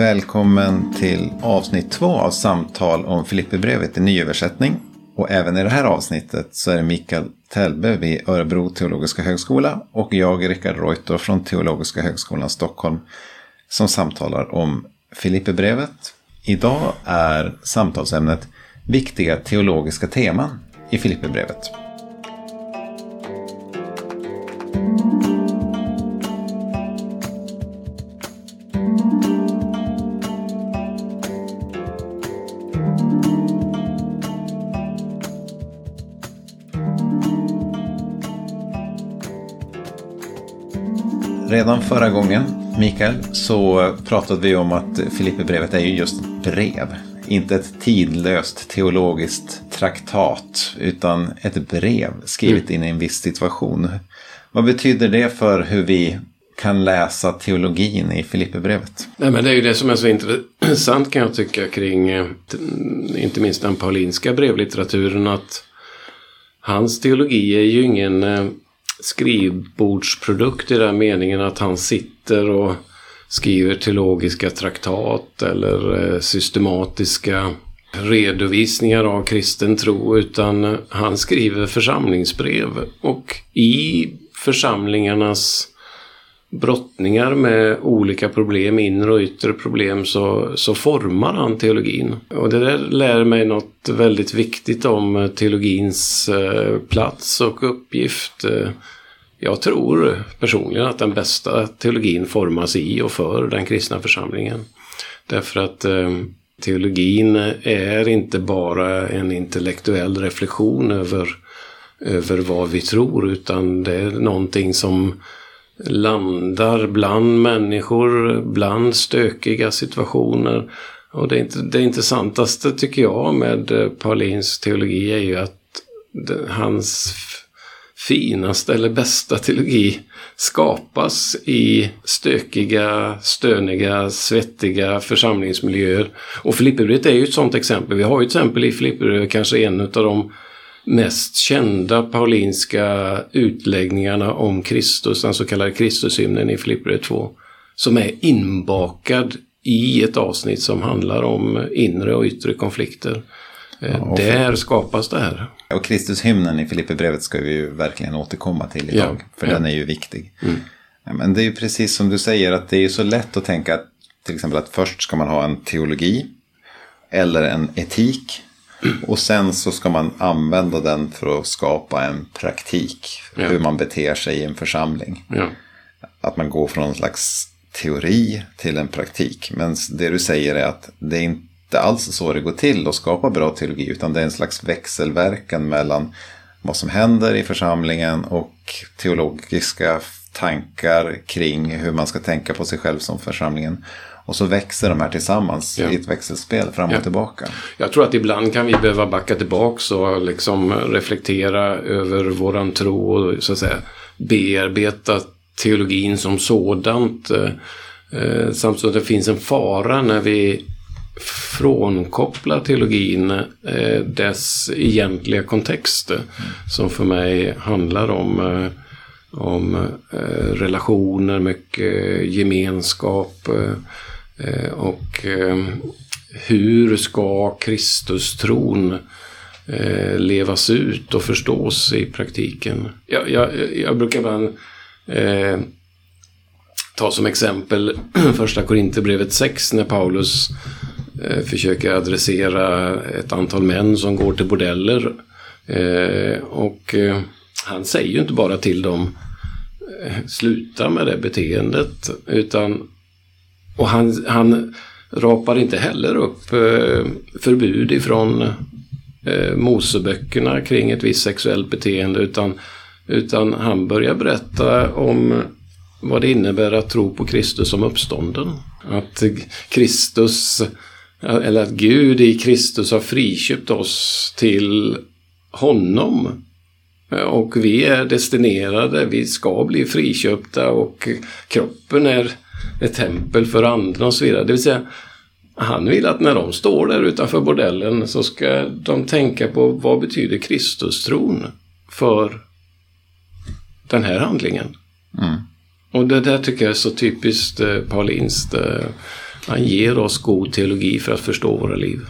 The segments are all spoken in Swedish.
Välkommen till avsnitt två av samtal om Filipperbrevet i nyöversättning. Och även i det här avsnittet så är det Mikael Tellbe vid Örebro teologiska högskola och jag, Rickard Reuter från Teologiska högskolan Stockholm som samtalar om Filipperbrevet. Idag är samtalsämnet viktiga teologiska teman i Filipperbrevet. Förra gången, Mikael, så pratade vi om att Filipperbrevet är ju just brev. Inte ett tidlöst teologiskt traktat, utan ett brev skrivet in i en viss situation. Vad betyder det för hur vi kan läsa teologin i Filipperbrevet? Nej, men det är ju det som är så intressant kan jag tycka kring eh, inte minst den paulinska brevlitteraturen att hans teologi är ju ingen eh, skrivbordsprodukt i den meningen att han sitter och skriver teologiska traktat eller eh, systematiska redovisningar av kristen tro utan han skriver församlingsbrev. Och i församlingarnas brottningar med olika problem, inre och yttre problem, så, så formar han teologin. Och det där lär mig något väldigt viktigt om eh, teologins eh, plats och uppgift. Eh, jag tror personligen att den bästa teologin formas i och för den kristna församlingen. Därför att teologin är inte bara en intellektuell reflektion över, över vad vi tror, utan det är någonting som landar bland människor, bland stökiga situationer. Och det, det intressantaste tycker jag med eh, Paulins teologi är ju att hans finaste eller bästa teologi skapas i stökiga, stöniga, svettiga församlingsmiljöer. Och Filipperbrevet är ju ett sådant exempel. Vi har ju till exempel i Filipperbrevet kanske en av de mest kända paulinska utläggningarna om Kristus, den så kallade Kristushymnen i Filipperbrevet 2, som är inbakad i ett avsnitt som handlar om inre och yttre konflikter. Eh, ja, Där skapas det här. Och Kristushymnen i Filipperbrevet ska vi ju verkligen återkomma till idag. Ja, för ja. den är ju viktig. Mm. Men det är ju precis som du säger att det är ju så lätt att tänka att till exempel att först ska man ha en teologi. Eller en etik. Och sen så ska man använda den för att skapa en praktik. Ja. Hur man beter sig i en församling. Ja. Att man går från en slags teori till en praktik. Men det du säger är att det är inte alls så det går till att skapa bra teologi. Utan det är en slags växelverkan mellan vad som händer i församlingen och teologiska tankar kring hur man ska tänka på sig själv som församlingen. Och så växer de här tillsammans ja. i ett växelspel fram och ja. tillbaka. Jag tror att ibland kan vi behöva backa tillbaka och liksom reflektera över våran tro och så att säga bearbeta teologin som sådant. Eh, samtidigt som det finns en fara när vi frånkopplar teologin eh, dess egentliga kontext. Mm. Som för mig handlar om, eh, om eh, relationer, mycket gemenskap. Eh, och eh, hur ska Kristustron eh, levas ut och förstås i praktiken? Jag, jag, jag brukar bara eh, ta som exempel första Korinthierbrevet 6 när Paulus eh, försöker adressera ett antal män som går till bordeller. Eh, och han säger ju inte bara till dem sluta med det beteendet utan och han, han rapar inte heller upp eh, förbud ifrån eh, Moseböckerna kring ett visst sexuellt beteende utan, utan han börjar berätta om vad det innebär att tro på Kristus som uppstånden. Att Kristus, eller att Gud i Kristus har friköpt oss till honom. Och vi är destinerade, vi ska bli friköpta och kroppen är ett tempel för anden och så vidare. Det vill säga, han vill att när de står där utanför bordellen så ska de tänka på vad betyder Kristustron för den här handlingen. Mm. Och det där tycker jag är så typiskt eh, paulinskt. Eh, Han ger oss god teologi för att förstå våra liv.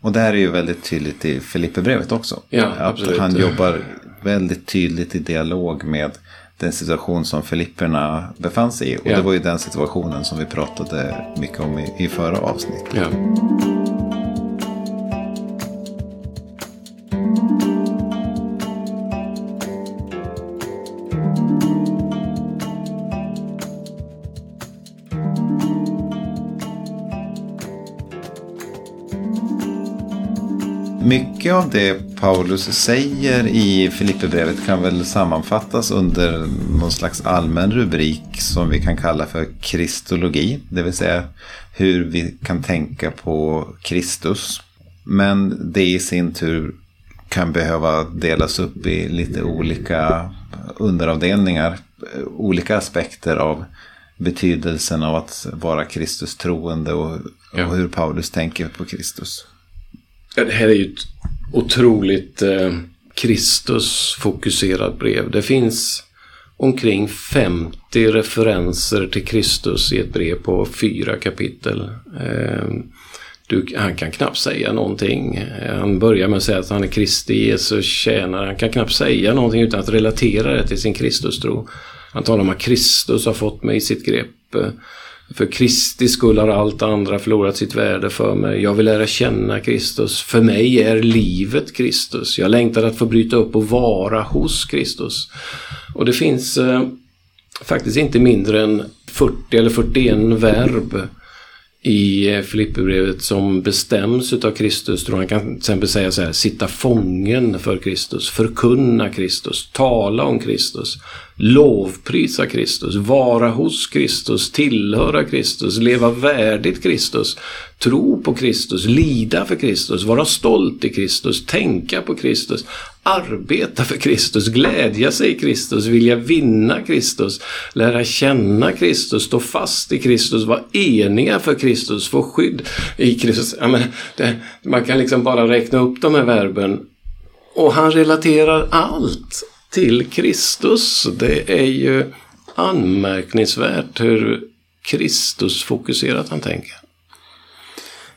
Och det här är ju väldigt tydligt i Filipperbrevet också. Ja, att absolut. han jobbar väldigt tydligt i dialog med den situation som Filipperna befann sig i. Och Ja. det var ju den situationen som vi pratade mycket om i, i förra avsnittet. Ja. Mycket av det Paulus säger i Filipperbrevet kan väl sammanfattas under någon slags allmän rubrik som vi kan kalla för kristologi. Det vill säga hur vi kan tänka på Kristus. Men det i sin tur kan behöva delas upp i lite olika underavdelningar. Olika aspekter av betydelsen av att vara Kristus troende och, och hur Paulus tänker på Kristus. Ja, Det här är ju ett otroligt eh, Kristus-fokuserat brev. Det finns omkring 50 referenser till Kristus i ett brev på fyra kapitel. Eh, du, han kan knappt säga någonting. Eh, han börjar med att säga att han är Kristi Jesus tjänare. Han kan knappt säga någonting utan att relatera det till sin Kristustro. Han talar om att Kristus har fått mig i sitt grepp. Eh, för Kristi skull har allt andra förlorat sitt värde för mig. Jag vill lära känna Kristus. För mig är livet Kristus. Jag längtar att få bryta upp och vara hos Kristus. Och det finns eh, faktiskt inte mindre än 40 eller 41 verb i eh, Filipperbrevet som bestäms utav Kristus. Tror han kan till exempel säga så här, sitta fången för Kristus, förkunna Kristus, tala om Kristus, lovprisa Kristus, vara hos Kristus, tillhöra Kristus, leva värdigt Kristus, tro på Kristus, lida för Kristus, vara stolt i Kristus, tänka på Kristus, arbeta för Kristus, glädja sig i Kristus, vilja vinna Kristus, lära känna Kristus, stå fast i Kristus, vara eniga för Kristus, få skydd i Kristus. Ja, men det, man kan liksom bara räkna upp de här verben och han relaterar allt till Kristus. Det är ju anmärkningsvärt hur Kristusfokuserat han tänker.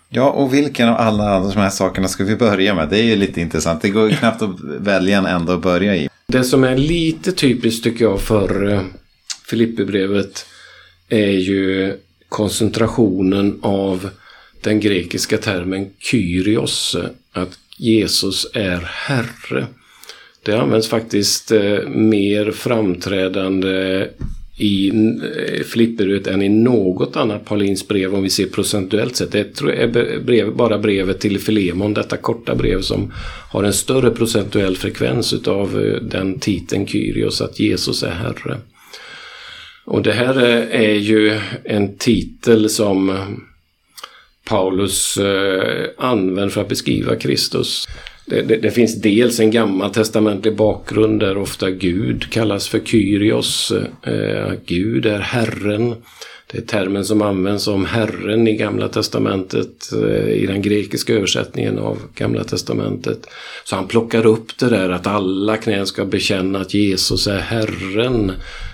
Ja, och vilken av alla de här sakerna ska vi börja med? Det är ju lite intressant. Det går ju knappt att välja en ända att börja i. Det som är lite typiskt tycker jag för eh, Filipperbrevet är ju koncentrationen av den grekiska termen Kyrios, att Jesus är Herre. Det används faktiskt eh, mer framträdande i eh, flipperut än i något annat Paulins brev om vi ser procentuellt sett. Det tror jag är brev, bara brevet till Filemon, detta korta brev som har en större procentuell frekvens utav eh, den titeln Kyrios, att Jesus är Herre. Och det här är ju en titel som Paulus använder för att beskriva Kristus. Det, det, det, finns dels en gammaltestamentlig bakgrund där ofta Gud kallas för Kyrios. Eh, Gud är Herren. Det är termen som används om Herren i Gamla Testamentet, eh, i den grekiska översättningen av Gamla Testamentet. Så han plockar upp det där att alla knän ska bekänna att Jesus är Herren.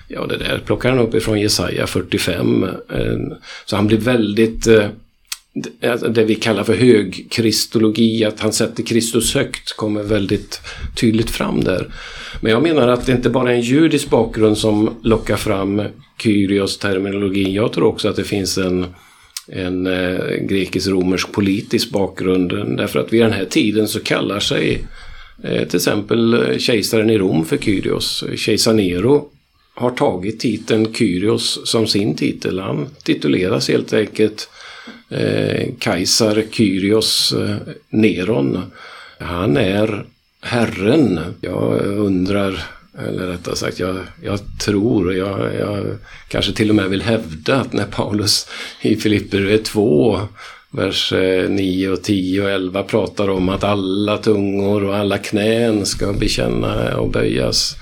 Ja, det där plockar han upp ifrån Jesaja 45. Eh, så han blir väldigt eh, Alltså, det vi kallar för högkristologi, att han sätter Kristus högt, kommer väldigt tydligt fram där. Men jag menar att det inte bara är en judisk bakgrund som lockar fram Kyrios terminologi. Jag tror också att det finns en, en eh, grekisk-romersk politisk bakgrund. Därför att vid den här tiden så kallar sig eh, till exempel eh, kejsaren i Rom för Kyrios. Kejsar Nero har tagit titeln Kyrios som sin titel. Han tituleras helt enkelt eh, Kajsar Kyrios eh, Neron. Han är Herren. Jag undrar, eller rättare sagt, jag, jag tror, jag, jag kanske till och med vill hävda att när Paulus i Filipperbrevet 2 vers eh, 9 och 10 och 11 pratar om att alla tungor och alla knän ska bekänna och böjas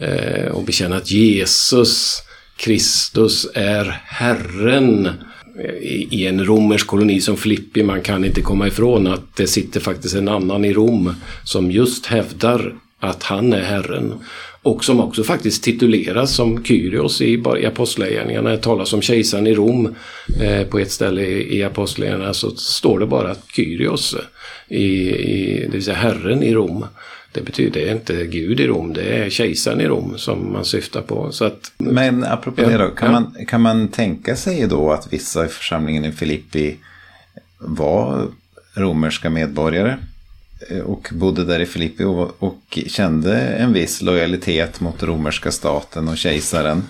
eh, och bekänna att Jesus Kristus är Herren i en romersk koloni som Filippi, man kan inte komma ifrån att det sitter faktiskt en annan i Rom som just hävdar att han är Herren. Och som också faktiskt tituleras som Kyrios i, i Apostlagärningarna. Det talas om kejsaren i Rom eh, på ett ställe i, i Apostlagärningarna så står det bara Kyrios, eh, i, i, det vill säga Herren i Rom. Det betyder inte Gud i Rom, det är kejsaren i Rom som man syftar på. Så att, Men apropå ja, det då, kan, ja. man, kan man tänka sig då att vissa i församlingen i Filippi var romerska medborgare? Eh, och bodde där i Filippi och, och kände en viss lojalitet mot romerska staten och kejsaren.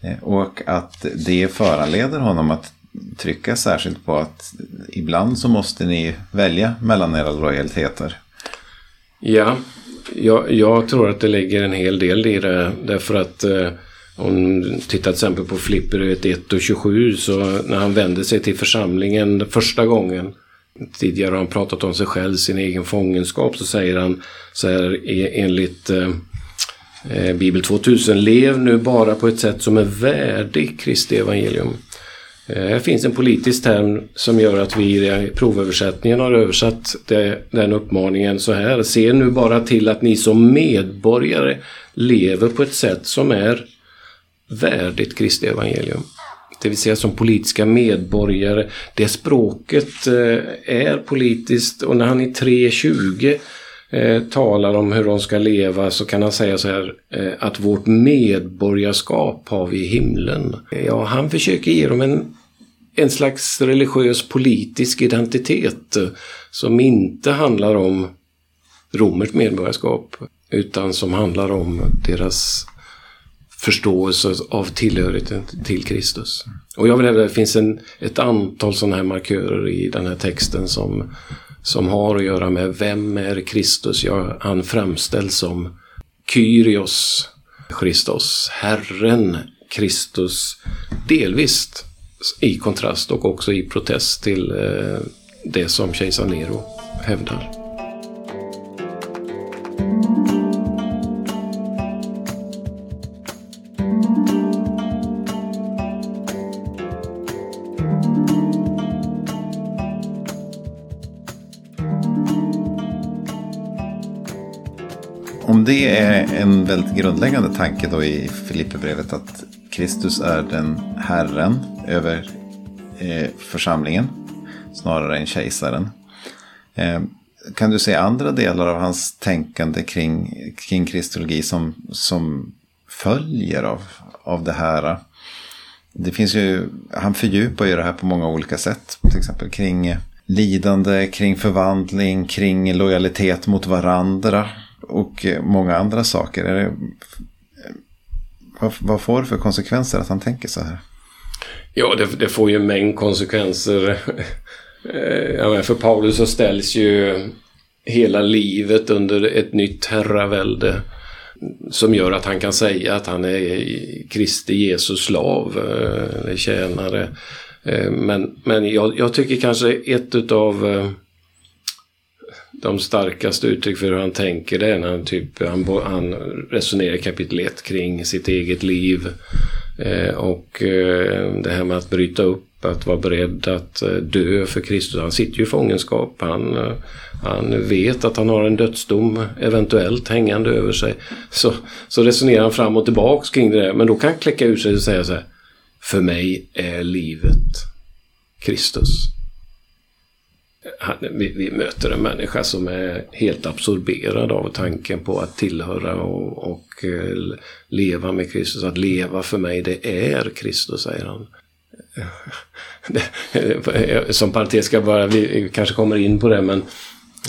Eh, och att det föranleder honom att trycka särskilt på att ibland så måste ni välja mellan era lojaliteter. Ja, jag, jag tror att det ligger en hel del i det. Därför att eh, om du tittar till exempel på Flipper 1 och 27 så när han vänder sig till församlingen första gången Tidigare har han pratat om sig själv, sin egen fångenskap. Så säger han så här e, enligt eh, eh Bibel 2000. Lev nu bara på ett sätt som är värdigt Kristi evangelium. Eh, här finns en politisk term som gör att vi i provöversättningen har översatt den uppmaningen så här. Se nu bara till att ni som medborgare lever på ett sätt som är värdigt Kristi evangelium det vill säga som politiska medborgare. Det språket eh, är politiskt och när han i 3.20 eh, talar om hur de ska leva så kan han säga så här eh, att vårt medborgarskap har vi i himlen. Ja, han försöker ge dem en, en slags religiös politisk identitet eh, som inte handlar om romerskt medborgarskap utan som handlar om deras förståelse av tillhörigheten till Kristus. Och jag vill hävda att det finns en, ett antal sådana här markörer i den här texten som, som har att göra med vem är Kristus? Ja, han framställs som Kyrios Kristus, Herren Kristus, delvis i kontrast och också i protest till eh, det som kejsar Nero hävdar. Om det är en väldigt grundläggande tanke då i Filipperbrevet att Kristus är den Herren över eh, församlingen snarare än kejsaren. Eh, kan du se andra delar av hans tänkande kring, kring kristologi som, som följer av, av det här? Det finns ju, han fördjupar ju det här på många olika sätt. Till exempel kring lidande, kring förvandling, kring lojalitet mot varandra och eh, många andra saker. Är det, vad, vad får det för konsekvenser att han tänker så här? Ja, det, det får ju en mängd konsekvenser. Eh, ja, för Paulus så ställs ju hela livet under ett nytt herravälde som gör att han kan säga att han är Kristi Jesus slav, eh, eller tjänare. Men, men jag, jag tycker kanske ett utav de starkaste uttryck för hur han tänker det är när han, typ, han, han resonerar i kapitel 1 kring sitt eget liv. Eh, och eh, det här med att bryta upp, att vara beredd att eh, dö för Kristus. Han sitter ju i fångenskap. Han, eh, han vet att han har en dödsdom eventuellt hängande över sig. Så, så resonerar han fram och tillbaks kring det där. Men då kan han kläcka ur sig och säga så här. För mig är livet Kristus vi, vi, möter en människa som är helt absorberad av tanken på att tillhöra och, och eh, leva med Kristus. Att leva för mig, det är Kristus, säger han. Som parentes ska bara, vi kanske kommer in på det, men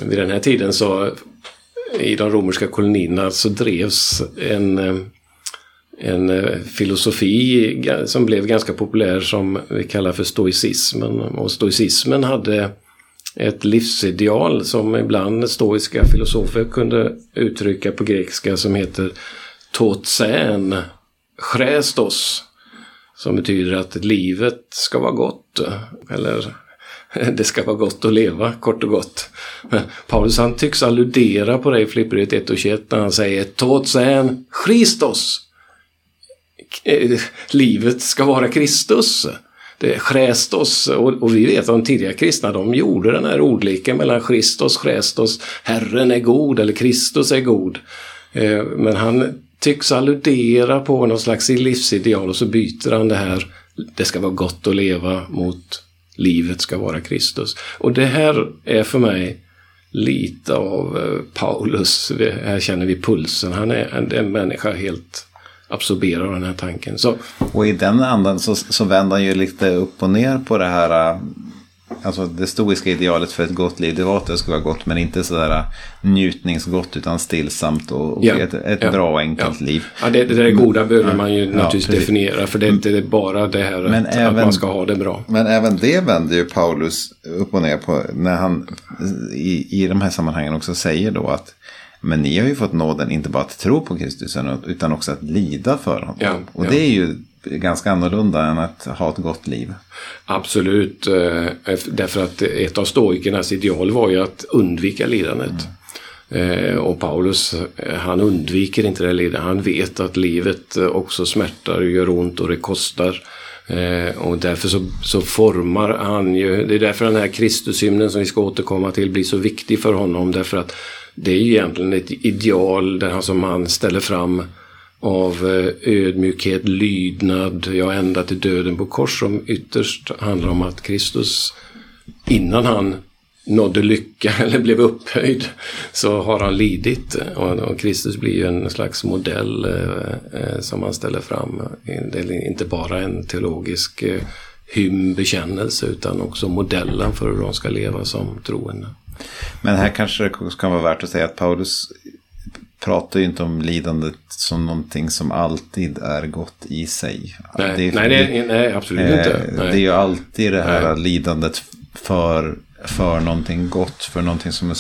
vid den här tiden så i de romerska kolonierna så drevs en, eh, en eh, filosofi som blev ganska populär som vi kallar för stoicismen. Och stoicismen hade ett livsideal som ibland stoiska filosofer kunde uttrycka på grekiska som heter totsen, chrestos, som betyder att livet ska vara gott. Eller det ska vara gott att leva, kort och gott. Paulus han tycks alludera på det i Flipperiet 1 och 21 när han säger totsen Christos. Eh, livet ska vara Kristus Eh, det, och, och, vi vet att de tidiga kristna de gjorde den här ordleken mellan Christos, Chrestos, Herren är god eller Kristus är god. Eh, men han tycks alludera på någon slags livsideal och så byter han det här, det ska vara gott att leva mot livet ska vara Kristus. Och det här är för mig lite av eh, Paulus, här känner vi pulsen. Han är en, människa helt absorberad av den här tanken. Så, och i den andan så, så vänder han ju lite upp och ner på det här Alltså det stoiska idealet för ett gott liv, det var att det skulle vara gott, men inte sådär äh, njutningsgott, utan stillsamt och, ja, ett, ett ja, bra och enkelt ja. liv. Ja, det, det där goda behöver man ju naturligtvis definiera, för det är inte bara det här men att, även, att man ska ha det bra. Men även det vänder ju Paulus upp och ner på, när han i, i de här sammanhangen också säger då att men ni har ju fått nåden inte bara att tro på Kristus utan också att lida för honom. och det är ju ganska annorlunda än att ha ett gott liv. Absolut, eh, därför att ett av stoikernas ideal var ju att undvika lidandet. Mm. Och Paulus, eh, han undviker inte det lidandet. Han vet att livet också smärtar gör ont och det kostar. Och därför så, så formar han ju, det är därför den här Kristushymnen som vi ska återkomma till blir så viktig för honom. Därför att det är ju egentligen ett ideal där han som han ställer fram av eh, ödmjukhet, lydnad, ja ända till döden på kors som ytterst handlar om att Kristus innan han nådde lycka eller blev upphöjd så har han lidit och, Kristus blir ju en slags modell eh, eh som han ställer fram. Det är inte bara en teologisk eh, hymnbekännelse utan också modellen för hur de ska leva som troende. Men här kanske det kan vara värt att säga att Paulus pratar ju inte om lidandet som någonting som alltid är gott i sig. Nej, det, nej, det, nej absolut eh, inte. Nej. Det är ju alltid det här nej. lidandet för, för någonting gott, för någonting som, är,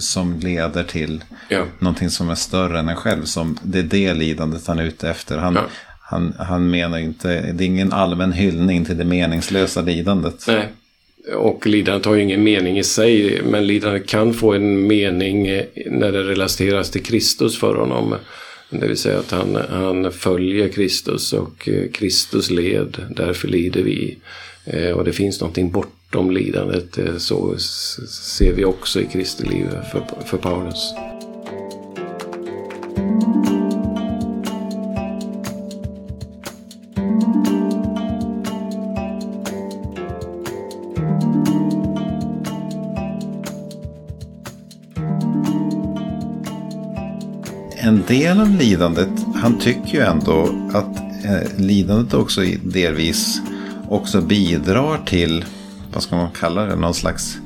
som leder till ja. någonting som är större än en själv. Som, det är det lidandet han är ute efter. Han, ja. han, han menar inte, det är ingen allmän hyllning till det meningslösa lidandet. Nej. Och lidandet har ju ingen mening i sig, men lidandet kan få en mening eh, när det relateras till Kristus för honom. Det vill säga att han, han följer Kristus och eh, Kristus led, därför lider vi. Eh, och det finns någonting bortom lidandet, så ser vi också i Kristi liv för, för Paulus. En del av lidandet, han tycker ju ändå att eh, lidandet också delvis också bidrar till, vad ska man kalla det, någon slags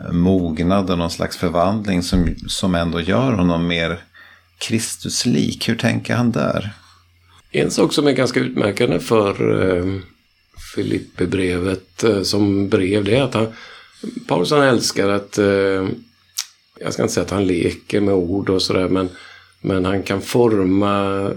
eh, mognad och någon slags förvandling som, som ändå gör honom mer Kristuslik. Hur tänker han där? En sak som är ganska utmärkande för eh, Filipperbrevet eh, som brev, det är att han, Paulus han älskar att, eh, jag ska inte säga att han leker med ord och sådär, men men han kan forma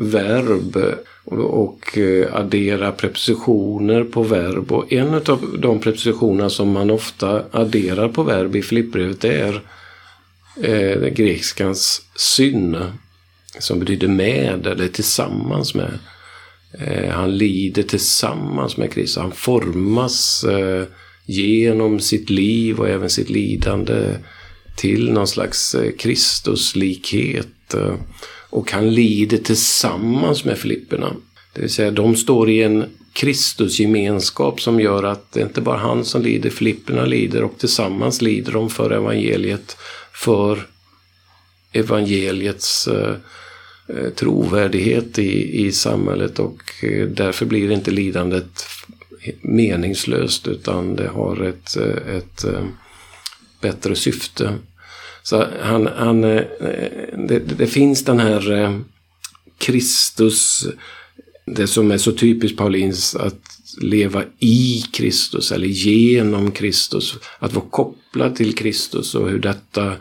verb och eh, addera prepositioner på verb. Och en av de prepositionerna som man ofta adderar på verb i Filipperbrevet är eh, grekiskans syn som betyder med eller tillsammans med. Eh, han lider tillsammans med Kristus. Han formas eh, genom sitt liv och även sitt lidande till någon slags eh, Kristuslikhet. Eh, och han lider tillsammans med Filipperna. Det vill säga de står i en Kristusgemenskap som gör att det inte bara han som lider, Filipperna lider och tillsammans lider de för evangeliet, för evangeliets eh, trovärdighet i, i samhället och därför blir inte lidandet meningslöst utan det har ett, ett bättre syfte. Så han, han, eh, det, det finns den här eh, Kristus, det som är så typiskt Paulins, att leva i Kristus eller genom Kristus. Att vara kopplad till Kristus och hur detta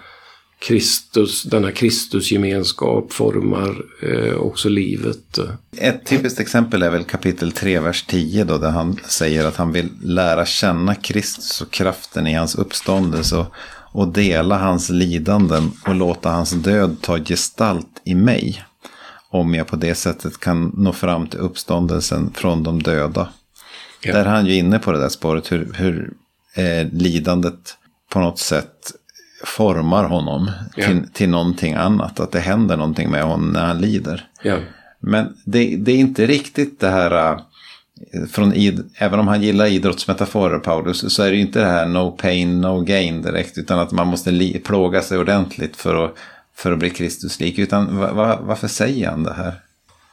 Kristus, denna Kristusgemenskap formar eh, också livet. Ett typiskt exempel är väl kapitel 3, vers 10 då, där han säger att han vill lära känna Kristus och kraften i hans uppståndelse och, och dela hans lidanden och låta hans död ta gestalt i mig. Om jag på det sättet kan nå fram till uppståndelsen från de döda. Ja. Där är han ju inne på det där spåret hur, hur eh, lidandet på något sätt formar honom Ja. till, till någonting annat. Att det händer någonting med honom när han lider. Ja, Men det, det är inte riktigt det här, äh, från id, även om han gillar idrottsmetaforer Paulus, så är det ju inte det här no pain, no gain direkt, utan att man måste li, plåga sig ordentligt för att, för att bli Kristuslik. Utan va, va, varför säger han det här?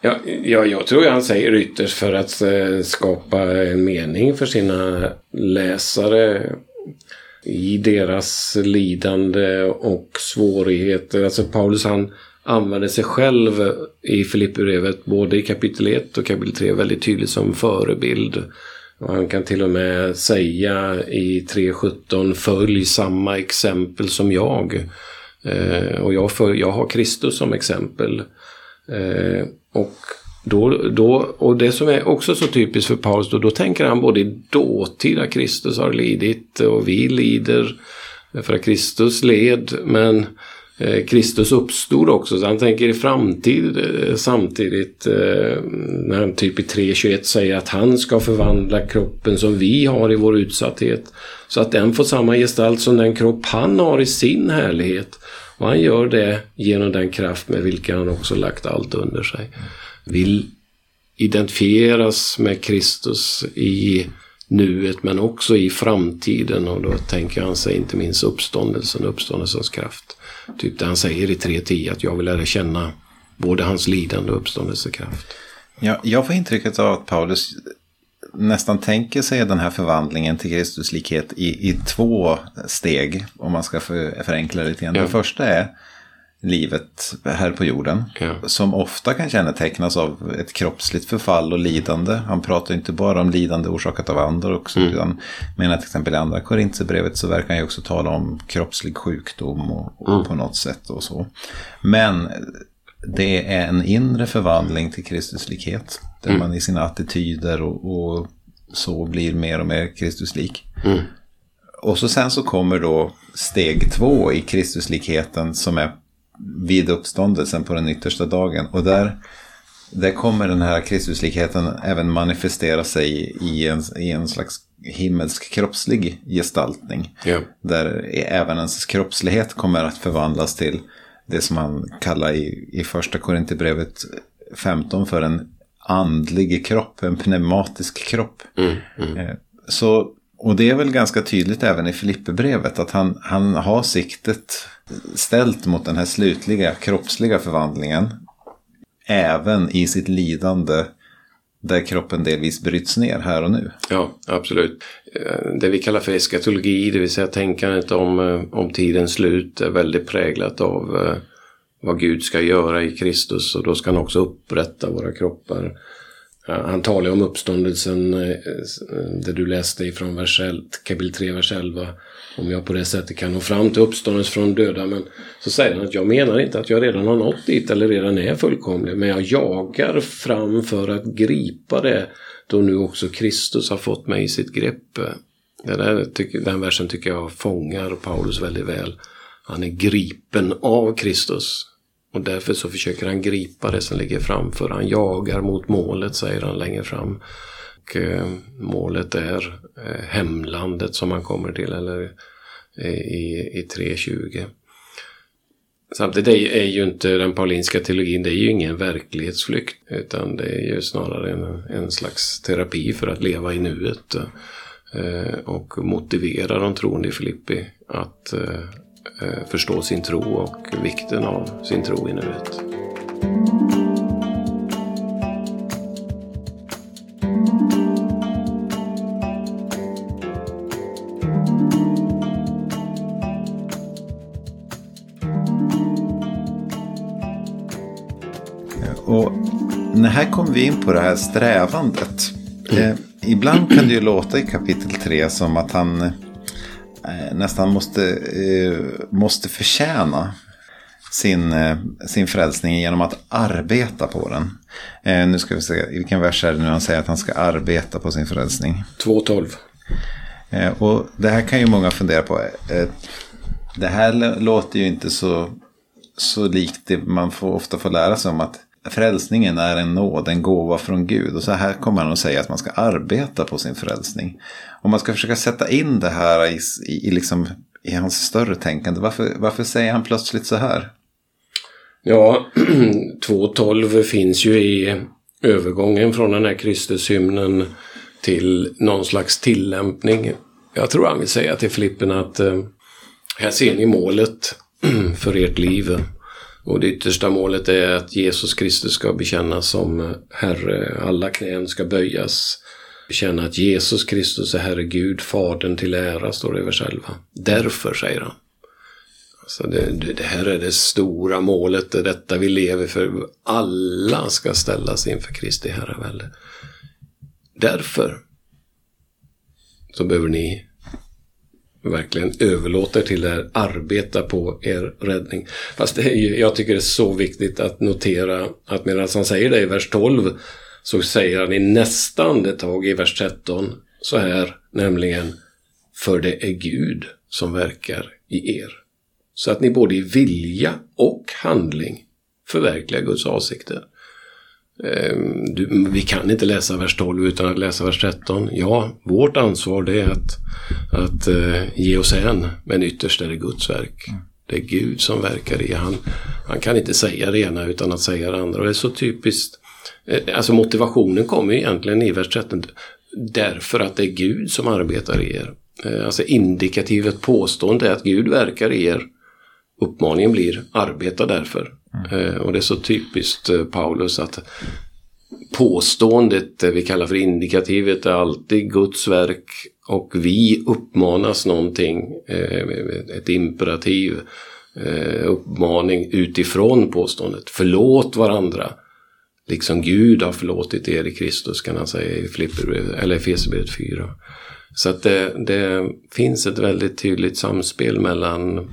Ja, ja, jag tror han säger ytterst för att eh, skapa en mening för sina läsare i deras lidande och svårigheter. Alltså Paulus han använder sig själv i Filipperbrevet både i kapitel 1 och kapitel 3 väldigt tydligt som förebild. Och han kan till och med säga i 3.17 följ samma exempel som jag. Eh, och jag, för, jag har Kristus som exempel. Eh, och, då, då, och det som är också så typiskt för Paulus, då, då tänker han både i dåtida Kristus har lidit och vi lider för att Kristus led, men Eh, Kristus uppstod också, så han tänker i framtid eh, samtidigt eh, när han typ i 3.21 säger att han ska förvandla kroppen som vi har i vår utsatthet så att den får samma gestalt som den kropp han har i sin härlighet. Och han gör det genom den kraft med vilken han också lagt allt under sig. Vill identifieras med Kristus i nuet men också i framtiden och då tänker han sig inte minst uppståndelsen, uppståndelsens kraft. Typ det han säger i 3.10 att jag vill lära känna både hans lidande och uppståndelsekraft. Jag, jag får intrycket av att Paulus nästan tänker sig den här förvandlingen till Kristuslikhet i, i två steg, om man ska för, förenkla lite grann. Ja. Det första är livet här på jorden, Ja. som ofta kan kännetecknas av ett kroppsligt förfall och lidande. Han pratar inte bara om lidande orsakat av andra också, Mm. utan menar till exempel i andra Korintierbrevet så verkar han ju också tala om kroppslig sjukdom och, och Mm. på något sätt och så. Men det är en inre förvandling till Kristuslikhet. Där Mm. man i sina attityder och, och så blir mer och mer Kristuslik. Mm. Och så sen så kommer då steg två i Kristuslikheten som är vid uppståndelsen på den yttersta dagen. Och där, där kommer den här Kristuslikheten även manifestera sig i en, i en slags himmelsk kroppslig gestaltning. Ja. Där även ens kroppslighet kommer att förvandlas till det som man kallar i, i första Korinthierbrevet 15 för en andlig kropp, en pneumatisk kropp. Eh, Så, och det är väl ganska tydligt även i Filipperbrevet att han, han har siktet ställt mot den här slutliga kroppsliga förvandlingen. Även i sitt lidande där kroppen delvis bryts ner här och nu. Ja, absolut. Eh, det vi kallar för eskatologi, det vill säga tänkandet om, eh, om tidens slut, är väldigt präglat av eh, vad Gud ska göra i Kristus och då ska han också upprätta våra kroppar. Han talar om uppståndelsen, eh, det du läste ifrån vers 11, kapitel 3, vers 11. Om jag på det sättet kan nå fram till uppståndelse från döda. Men så säger han att jag menar inte att jag redan har nått dit eller redan är fullkomlig. Men jag jagar fram för att gripa det då nu också Kristus har fått mig i sitt grepp. Den, där, den versen tycker jag fångar Paulus väldigt väl. Han är gripen av Kristus. Och därför så försöker han gripa det som ligger framför. Han jagar mot målet, säger han längre fram. Och, eh, målet är eh, hemlandet som han kommer till, eller eh, i, i 3.20. Samtidigt är, ju inte den paulinska teologin, det är ju ingen verklighetsflykt. Utan det är ju snarare en, en slags terapi för att leva i nuet. Och motivera de troende i Filippi att förstå sin tro och vikten av sin tro i nuet. Och när här kommer vi in på det här strävandet. Eh, ibland kan det ju låta i kapitel 3 som att han eh, nästan måste, eh, måste förtjäna sin, eh, sin frälsning genom att arbeta på den. Eh, nu ska vi se, i vilken vers är det nu han säger att han ska arbeta på sin frälsning? 2.12. Eh, och det här kan ju många fundera på. Det här låter ju inte så, så likt det man får, ofta får lära sig om att frälsningen är en nåd, en gåva från Gud. Och så här kommer han att säga att man ska arbeta på sin frälsning. Om man ska försöka sätta in det här i, i, i, liksom, i hans större tänkande? Varför, varför säger han plötsligt så här? Ja, 2.12 finns ju i övergången från den här Kristushymnen till någon slags tillämpning. Jag tror han vill säga till Filippen att eh, här ser ni målet för ert liv. Och det yttersta målet är att Jesus Kristus ska bekännas som Herre. Alla knän ska böjas. Bekänna att Jesus Kristus är Herre Gud, Fadern till ära, står det i vers 11. Därför, säger han. Alltså det, det, här är det stora målet, det är detta vi lever för. Alla ska ställas inför Kristi herravälde. Därför så behöver ni verkligen överlåter till er arbeta på er räddning. Fast det är ju, jag tycker det är så viktigt att notera att medan han säger det i vers 12 så säger han i nästa andetag i vers 13 så här, nämligen För det är Gud som verkar i er. Så att ni både i vilja och handling förverkligar Guds avsikter. Ehm, du, vi kan inte läsa vers 12 utan att läsa vers 13. Ja, vårt ansvar det är att, att uh, ge oss än, men ytterst är det Guds verk. Mm. Det är Gud som verkar i han. Han kan inte säga det ena utan att säga det andra. Och det är så typiskt. Eh, alltså motivationen kommer egentligen i vers 13. Därför att det är Gud som arbetar i er. Eh, alltså indikativet påstående är att Gud verkar i er. Uppmaningen blir arbeta därför. Mm. Eh, och det är så typiskt eh, Paulus att påståendet, vi kallar för indikativet, är alltid Guds verk och vi uppmanas någonting, eh, ett imperativ, uppmaning utifrån påståendet. Förlåt varandra, liksom Gud har förlåtit er i Kristus kan han säga i Efesierbrevet 4. Så att det, det finns ett väldigt tydligt samspel mellan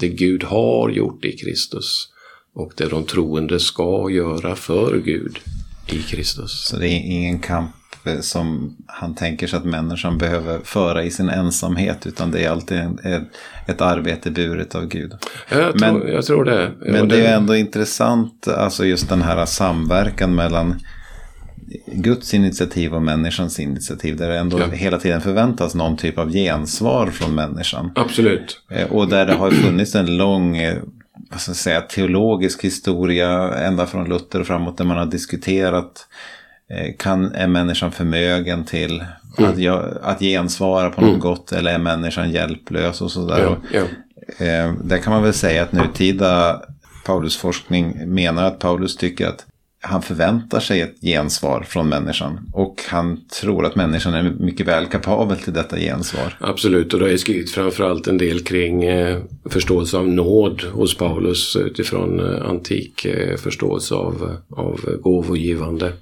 det Gud har gjort i Kristus och det de troende ska göra för Gud i Kristus. Så det är ingen kamp eh, som han tänker sig att människan behöver föra i sin ensamhet utan det är alltid en, ett arbete buret av Gud. Jag, men, tror, jag tror det. Ja, men det är ändå intressant, alltså just den här samverkan mellan Guds initiativ och människans initiativ. Där det ändå ja. hela tiden förväntas någon typ av gensvar från människan. Absolut. Eh, och där det har funnits en lång eh, vad ska jag säga, teologisk historia ända från Luther och framåt där man har diskuterat eh, kan, är människan förmögen till mm. att, jag, att gensvara på något mm. gott eller är människan hjälplös och sådär. Ja, ja. Eh, där kan man väl säga att nutida Paulusforskning menar att Paulus tycker att han förväntar sig ett gensvar från människan. Och han tror att människan är mycket väl kapabel till detta gensvar. Absolut, och det har skrivit framförallt en del kring eh, förståelse av nåd hos Paulus utifrån eh, antik eh, förståelse av, av gåvogivande.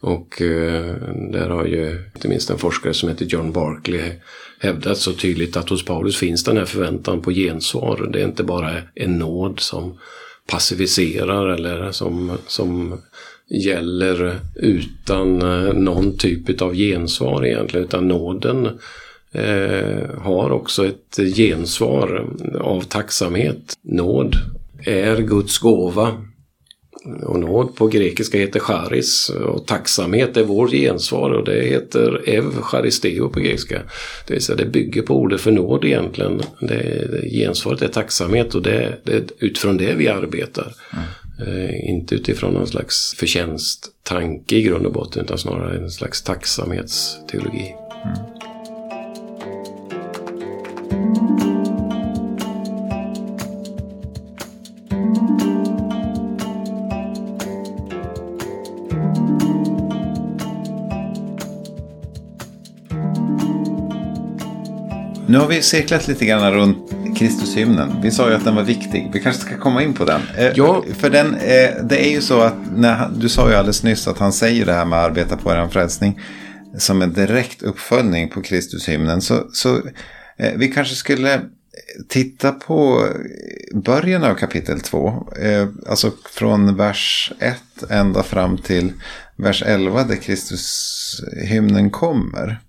Och eh, där har ju inte minst en forskare som heter John Barkley hävdat så tydligt att hos Paulus finns den här förväntan på gensvar. Det är inte bara en nåd som passiviserar eller som, som gäller utan eh, någon typ av gensvar egentligen. Utan nåden eh, har också ett gensvar av tacksamhet. Nåd är Guds gåva och nåd på grekiska heter charis och tacksamhet är vår gensvar och det heter ev charisteo på grekiska. Det vill säga det bygger på ordet för nåd egentligen. Det, gensvaret är tacksamhet och det, det är utifrån det vi arbetar. Mm. Eh, inte utifrån någon slags förtjänsttanke i grund och botten utan snarare en slags tacksamhetsteologi. Mm. Nu har vi cirklat lite grann runt Kristushymnen. Vi sa ju att den var viktig. Vi kanske ska komma in på den. Eh, ja. För den, eh, det är ju så att när, du sa ju alldeles nyss att han säger det här med att arbeta på er frälsning som en direkt uppföljning på Kristushymnen. Så, så eh, vi kanske skulle titta på början av kapitel 2. Alltså från vers 1 ända fram till vers 11 där Kristushymnen kommer.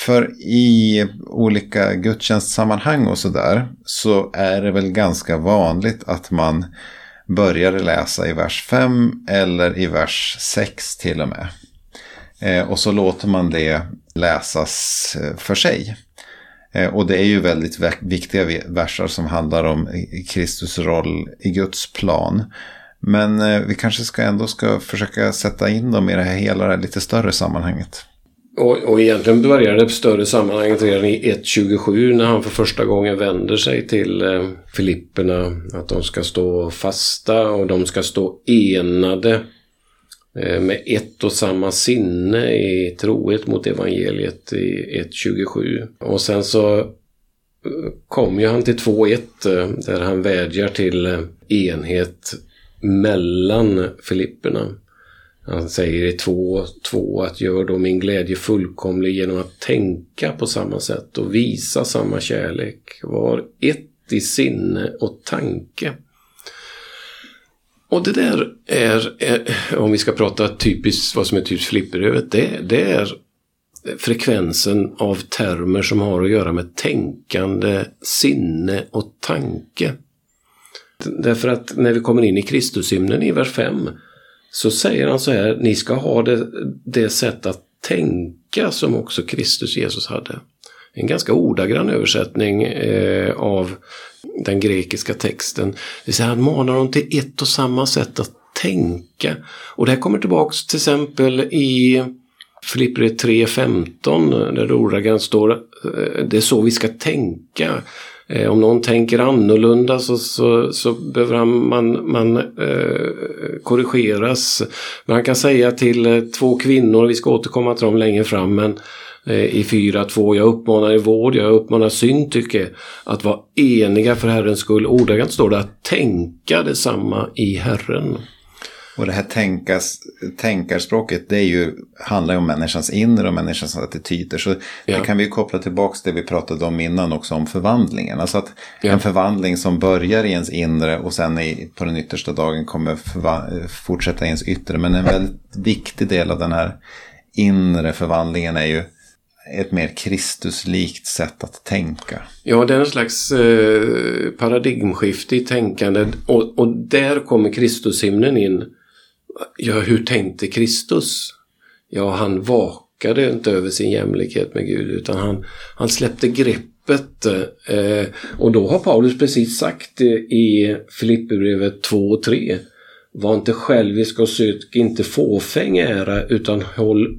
För i olika gudstjänstsammanhang och sådär så är det väl ganska vanligt att man börjar läsa i vers 5 eller i vers 6 till och med. Eh, och så låter man det läsas eh, för sig. Eh, och det är ju väldigt viktiga versar som handlar om Kristus roll i Guds plan. Men vi kanske ska ändå ska försöka sätta in dem i det här hela det här lite större sammanhanget. Och, och egentligen börjar det större sammanhanget redan i 1.27 när han för första gången vänder sig till eh, Filipperna. Att de ska stå fasta och de ska stå enade eh, med ett och samma sinne i trohet mot evangeliet i 1.27. Och sen så eh, kommer ju han till 2.1 eh, där han vädjar till eh, enhet mellan Filipperna. Han säger i 2.2 att gör då min glädje fullkomlig genom att tänka på samma sätt och visa samma kärlek. Var ett i sinne och tanke. Och det där är, är om vi ska prata typiskt vad som är typiskt flipperövet, det, det är frekvensen av termer som har att göra med tänkande, sinne och tanke. Därför att när vi kommer in i Kristushymnen i vers 5 så säger han så här, ni ska ha det, det sätt att tänka som också Kristus Jesus hade. En ganska ordagrann översättning eh, av den grekiska texten. Det säga han manar dem till ett och samma sätt att tänka. Och det här kommer tillbaks till exempel i Filipperiet 3.15 där det ordagrant står eh, det är så vi ska tänka. Eh, om någon tänker annorlunda så, så, så behöver han, man, man eh, korrigeras. Han kan säga till eh, två kvinnor, vi ska återkomma till dem längre fram, men eh, i 4.2, jag uppmanar i vård, jag uppmanar synd tycker att vara eniga för Herrens skull. Ordagrant står det att tänka detsamma i Herren. Och det här tänkas, tänkarspråket det är ju, handlar ju om människans inre och människans attityder. Så ja. det kan vi koppla tillbaka till det vi pratade om innan också om förvandlingen. Alltså att ja. en förvandling som börjar i ens inre och sen i, på den yttersta dagen kommer fortsätta i ens yttre. Men en väldigt viktig del av den här inre förvandlingen är ju ett mer Kristuslikt sätt att tänka. Ja, det är en slags eh, paradigmskifte i tänkandet och, och där kommer Kristushimnen in Ja, hur tänkte Kristus? Ja, han vakade inte över sin jämlikhet med Gud utan han, han släppte greppet. Eh, och då har Paulus precis sagt i Filipperbrevet 2 och 3 Var inte självisk och sök inte fåfäng ära utan håll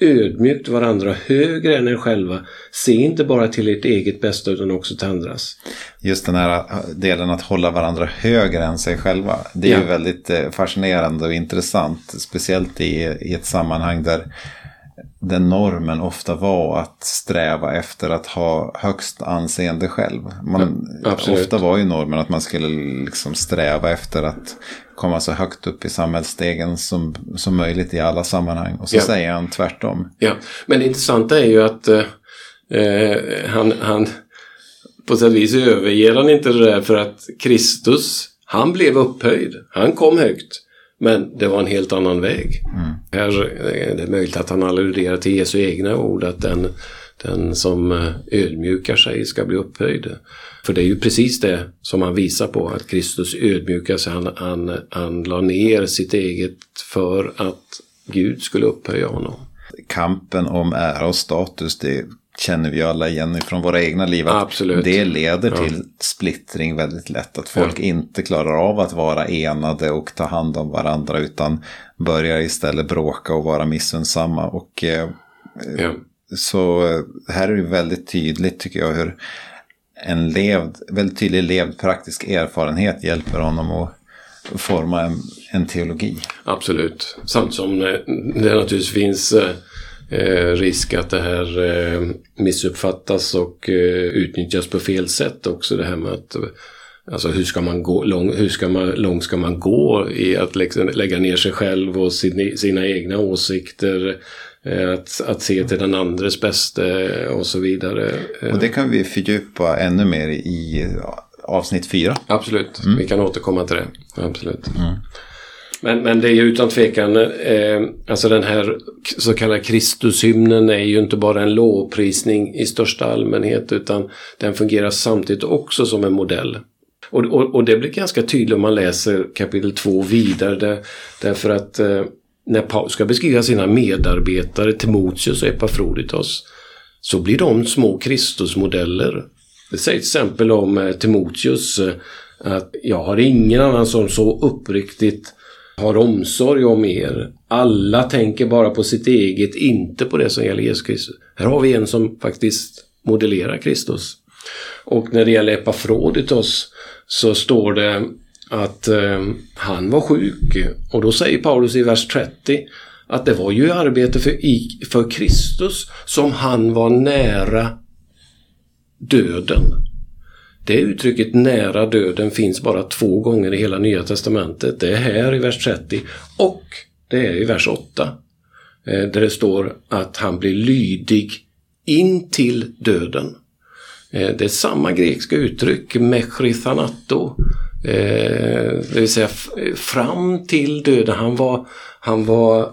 ödmjukt varandra högre än er själva. Se inte bara till ert eget bästa utan också till andras. Just den här delen att hålla varandra högre än sig själva. Det är ja. ju väldigt eh, fascinerande och intressant. Speciellt i, i ett sammanhang där den normen ofta var att sträva efter att ha högst anseende själv. Man, ja, ofta var ju normen att man skulle liksom sträva efter att komma så högt upp i samhällsstegen som, som möjligt i alla sammanhang. Och så ja. säger han tvärtom. Ja, men det intressanta är ju att eh, eh han, han på sätt och vis överger han inte det där för att Kristus, han blev upphöjd. Han kom högt. Men det var en helt annan väg. Mm. Här är det möjligt att han alluderar till Jesu egna ord att den, den som eh, ödmjukar sig ska bli upphöjd. För det är ju precis det som han visar på, att Kristus ödmjukar sig. Han, han, han la ner sitt eget för att Gud skulle upphöja honom. Kampen om ära och status, det känner vi alla igen från våra egna liv. Att Absolut. Det leder till splittring väldigt lätt. Att folk ja. inte klarar av att vara enade och ta hand om varandra. Utan börjar istället bråka och vara missunnsamma. Och, eh, ja. Så eh, här är det väldigt tydligt tycker jag hur en levd, väldigt tydlig levd praktisk erfarenhet hjälper honom att forma en, en teologi. Absolut. Samt som det naturligtvis finns eh, risk att det här eh, missuppfattas och eh, utnyttjas på fel sätt också. Det här med att Alltså hur ska man gå, lång, hur ska man, långt ska man gå i att liksom lägga ner sig själv och sin, sina egna åsikter. Att, att se till den andres bästa och så vidare. Och det kan vi fördjupa ännu mer i avsnitt fyra. Absolut, mm. vi kan återkomma till det. Absolut. Mm. Men, men det är ju utan tvekan, eh, alltså den här så kallade Kristushymnen är ju inte bara en lovprisning i största allmänhet utan den fungerar samtidigt också som en modell. Och, och, och det blir ganska tydligt om man läser kapitel 2 vidare där, därför att eh, när Paulus ska beskriva sina medarbetare Timoteus och Epafroditos så blir de små Kristusmodeller. Det sägs till exempel om eh, Timoteus eh, att jag har ingen annan som så uppriktigt har omsorg om er. Alla tänker bara på sitt eget, inte på det som gäller Jesus Kristus. Här har vi en som faktiskt modellerar Kristus. Och när det gäller Epafroditos så står det att eh, han var sjuk och då säger Paulus i vers 30 att det var ju arbete för, för Kristus som han var nära döden. Det uttrycket nära döden finns bara två gånger i hela Nya Testamentet. Det är här i vers 30 och det är i vers 8. Eh, där det står att han blir lydig in till döden. Eh, det är samma grekiska uttryck, mechrithanato, eh, det vill säga fram till döden. Han var, han var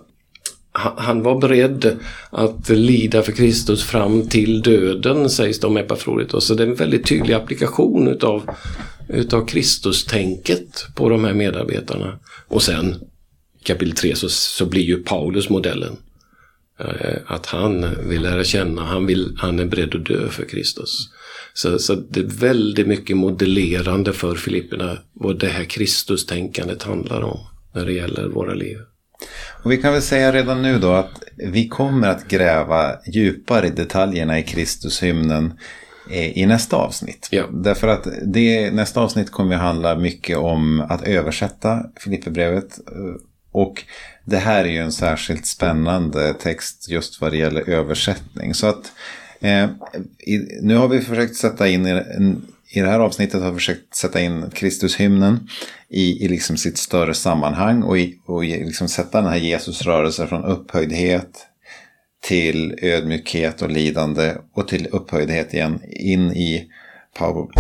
han var beredd att lida för Kristus fram till döden, sägs det om Epafroditos. Så det är en väldigt tydlig applikation utav, utav Kristustänket på de här medarbetarna. Och sen, kapitel 3, så, så blir ju Paulus modellen. Eh, att han vill lära känna, han, vill, han är beredd att dö för Kristus. Så, så det är väldigt mycket modellerande för Filipperna vad det här Kristustänkandet handlar om när det gäller våra liv. Och vi kan väl säga redan nu då att vi kommer att gräva djupare i detaljerna i Kristushymnen eh, i nästa avsnitt. Ja. Därför att det, nästa avsnitt kommer att handla mycket om att översätta Filipperbrevet. Och det här är ju en särskilt spännande text just vad det gäller översättning. Så att eh, i, nu har vi försökt sätta in en, i det här avsnittet har vi försökt sätta in Kristushymnen i, i liksom sitt större sammanhang och, i, och liksom sätta den här Jesusrörelsen från upphöjdhet till ödmjukhet och lidande och till upphöjdhet igen in i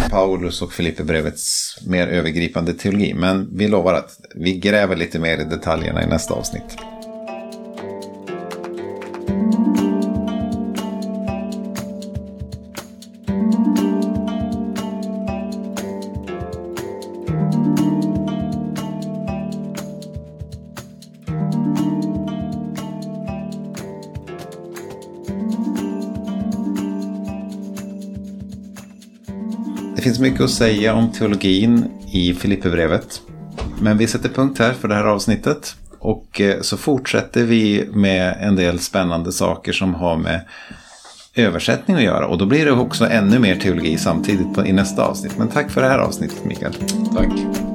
Paulus och Filipperbrevets mer övergripande teologi. Men vi lovar att vi gräver lite mer i detaljerna i nästa avsnitt. Mycket att säga om teologin i Filipperbrevet. Men vi sätter punkt här för det här avsnittet. Och eh, så fortsätter vi med en del spännande saker som har med översättning att göra. Och då blir det också ännu mer teologi samtidigt i nästa avsnitt. Men tack för det här avsnittet Mikael. Tack.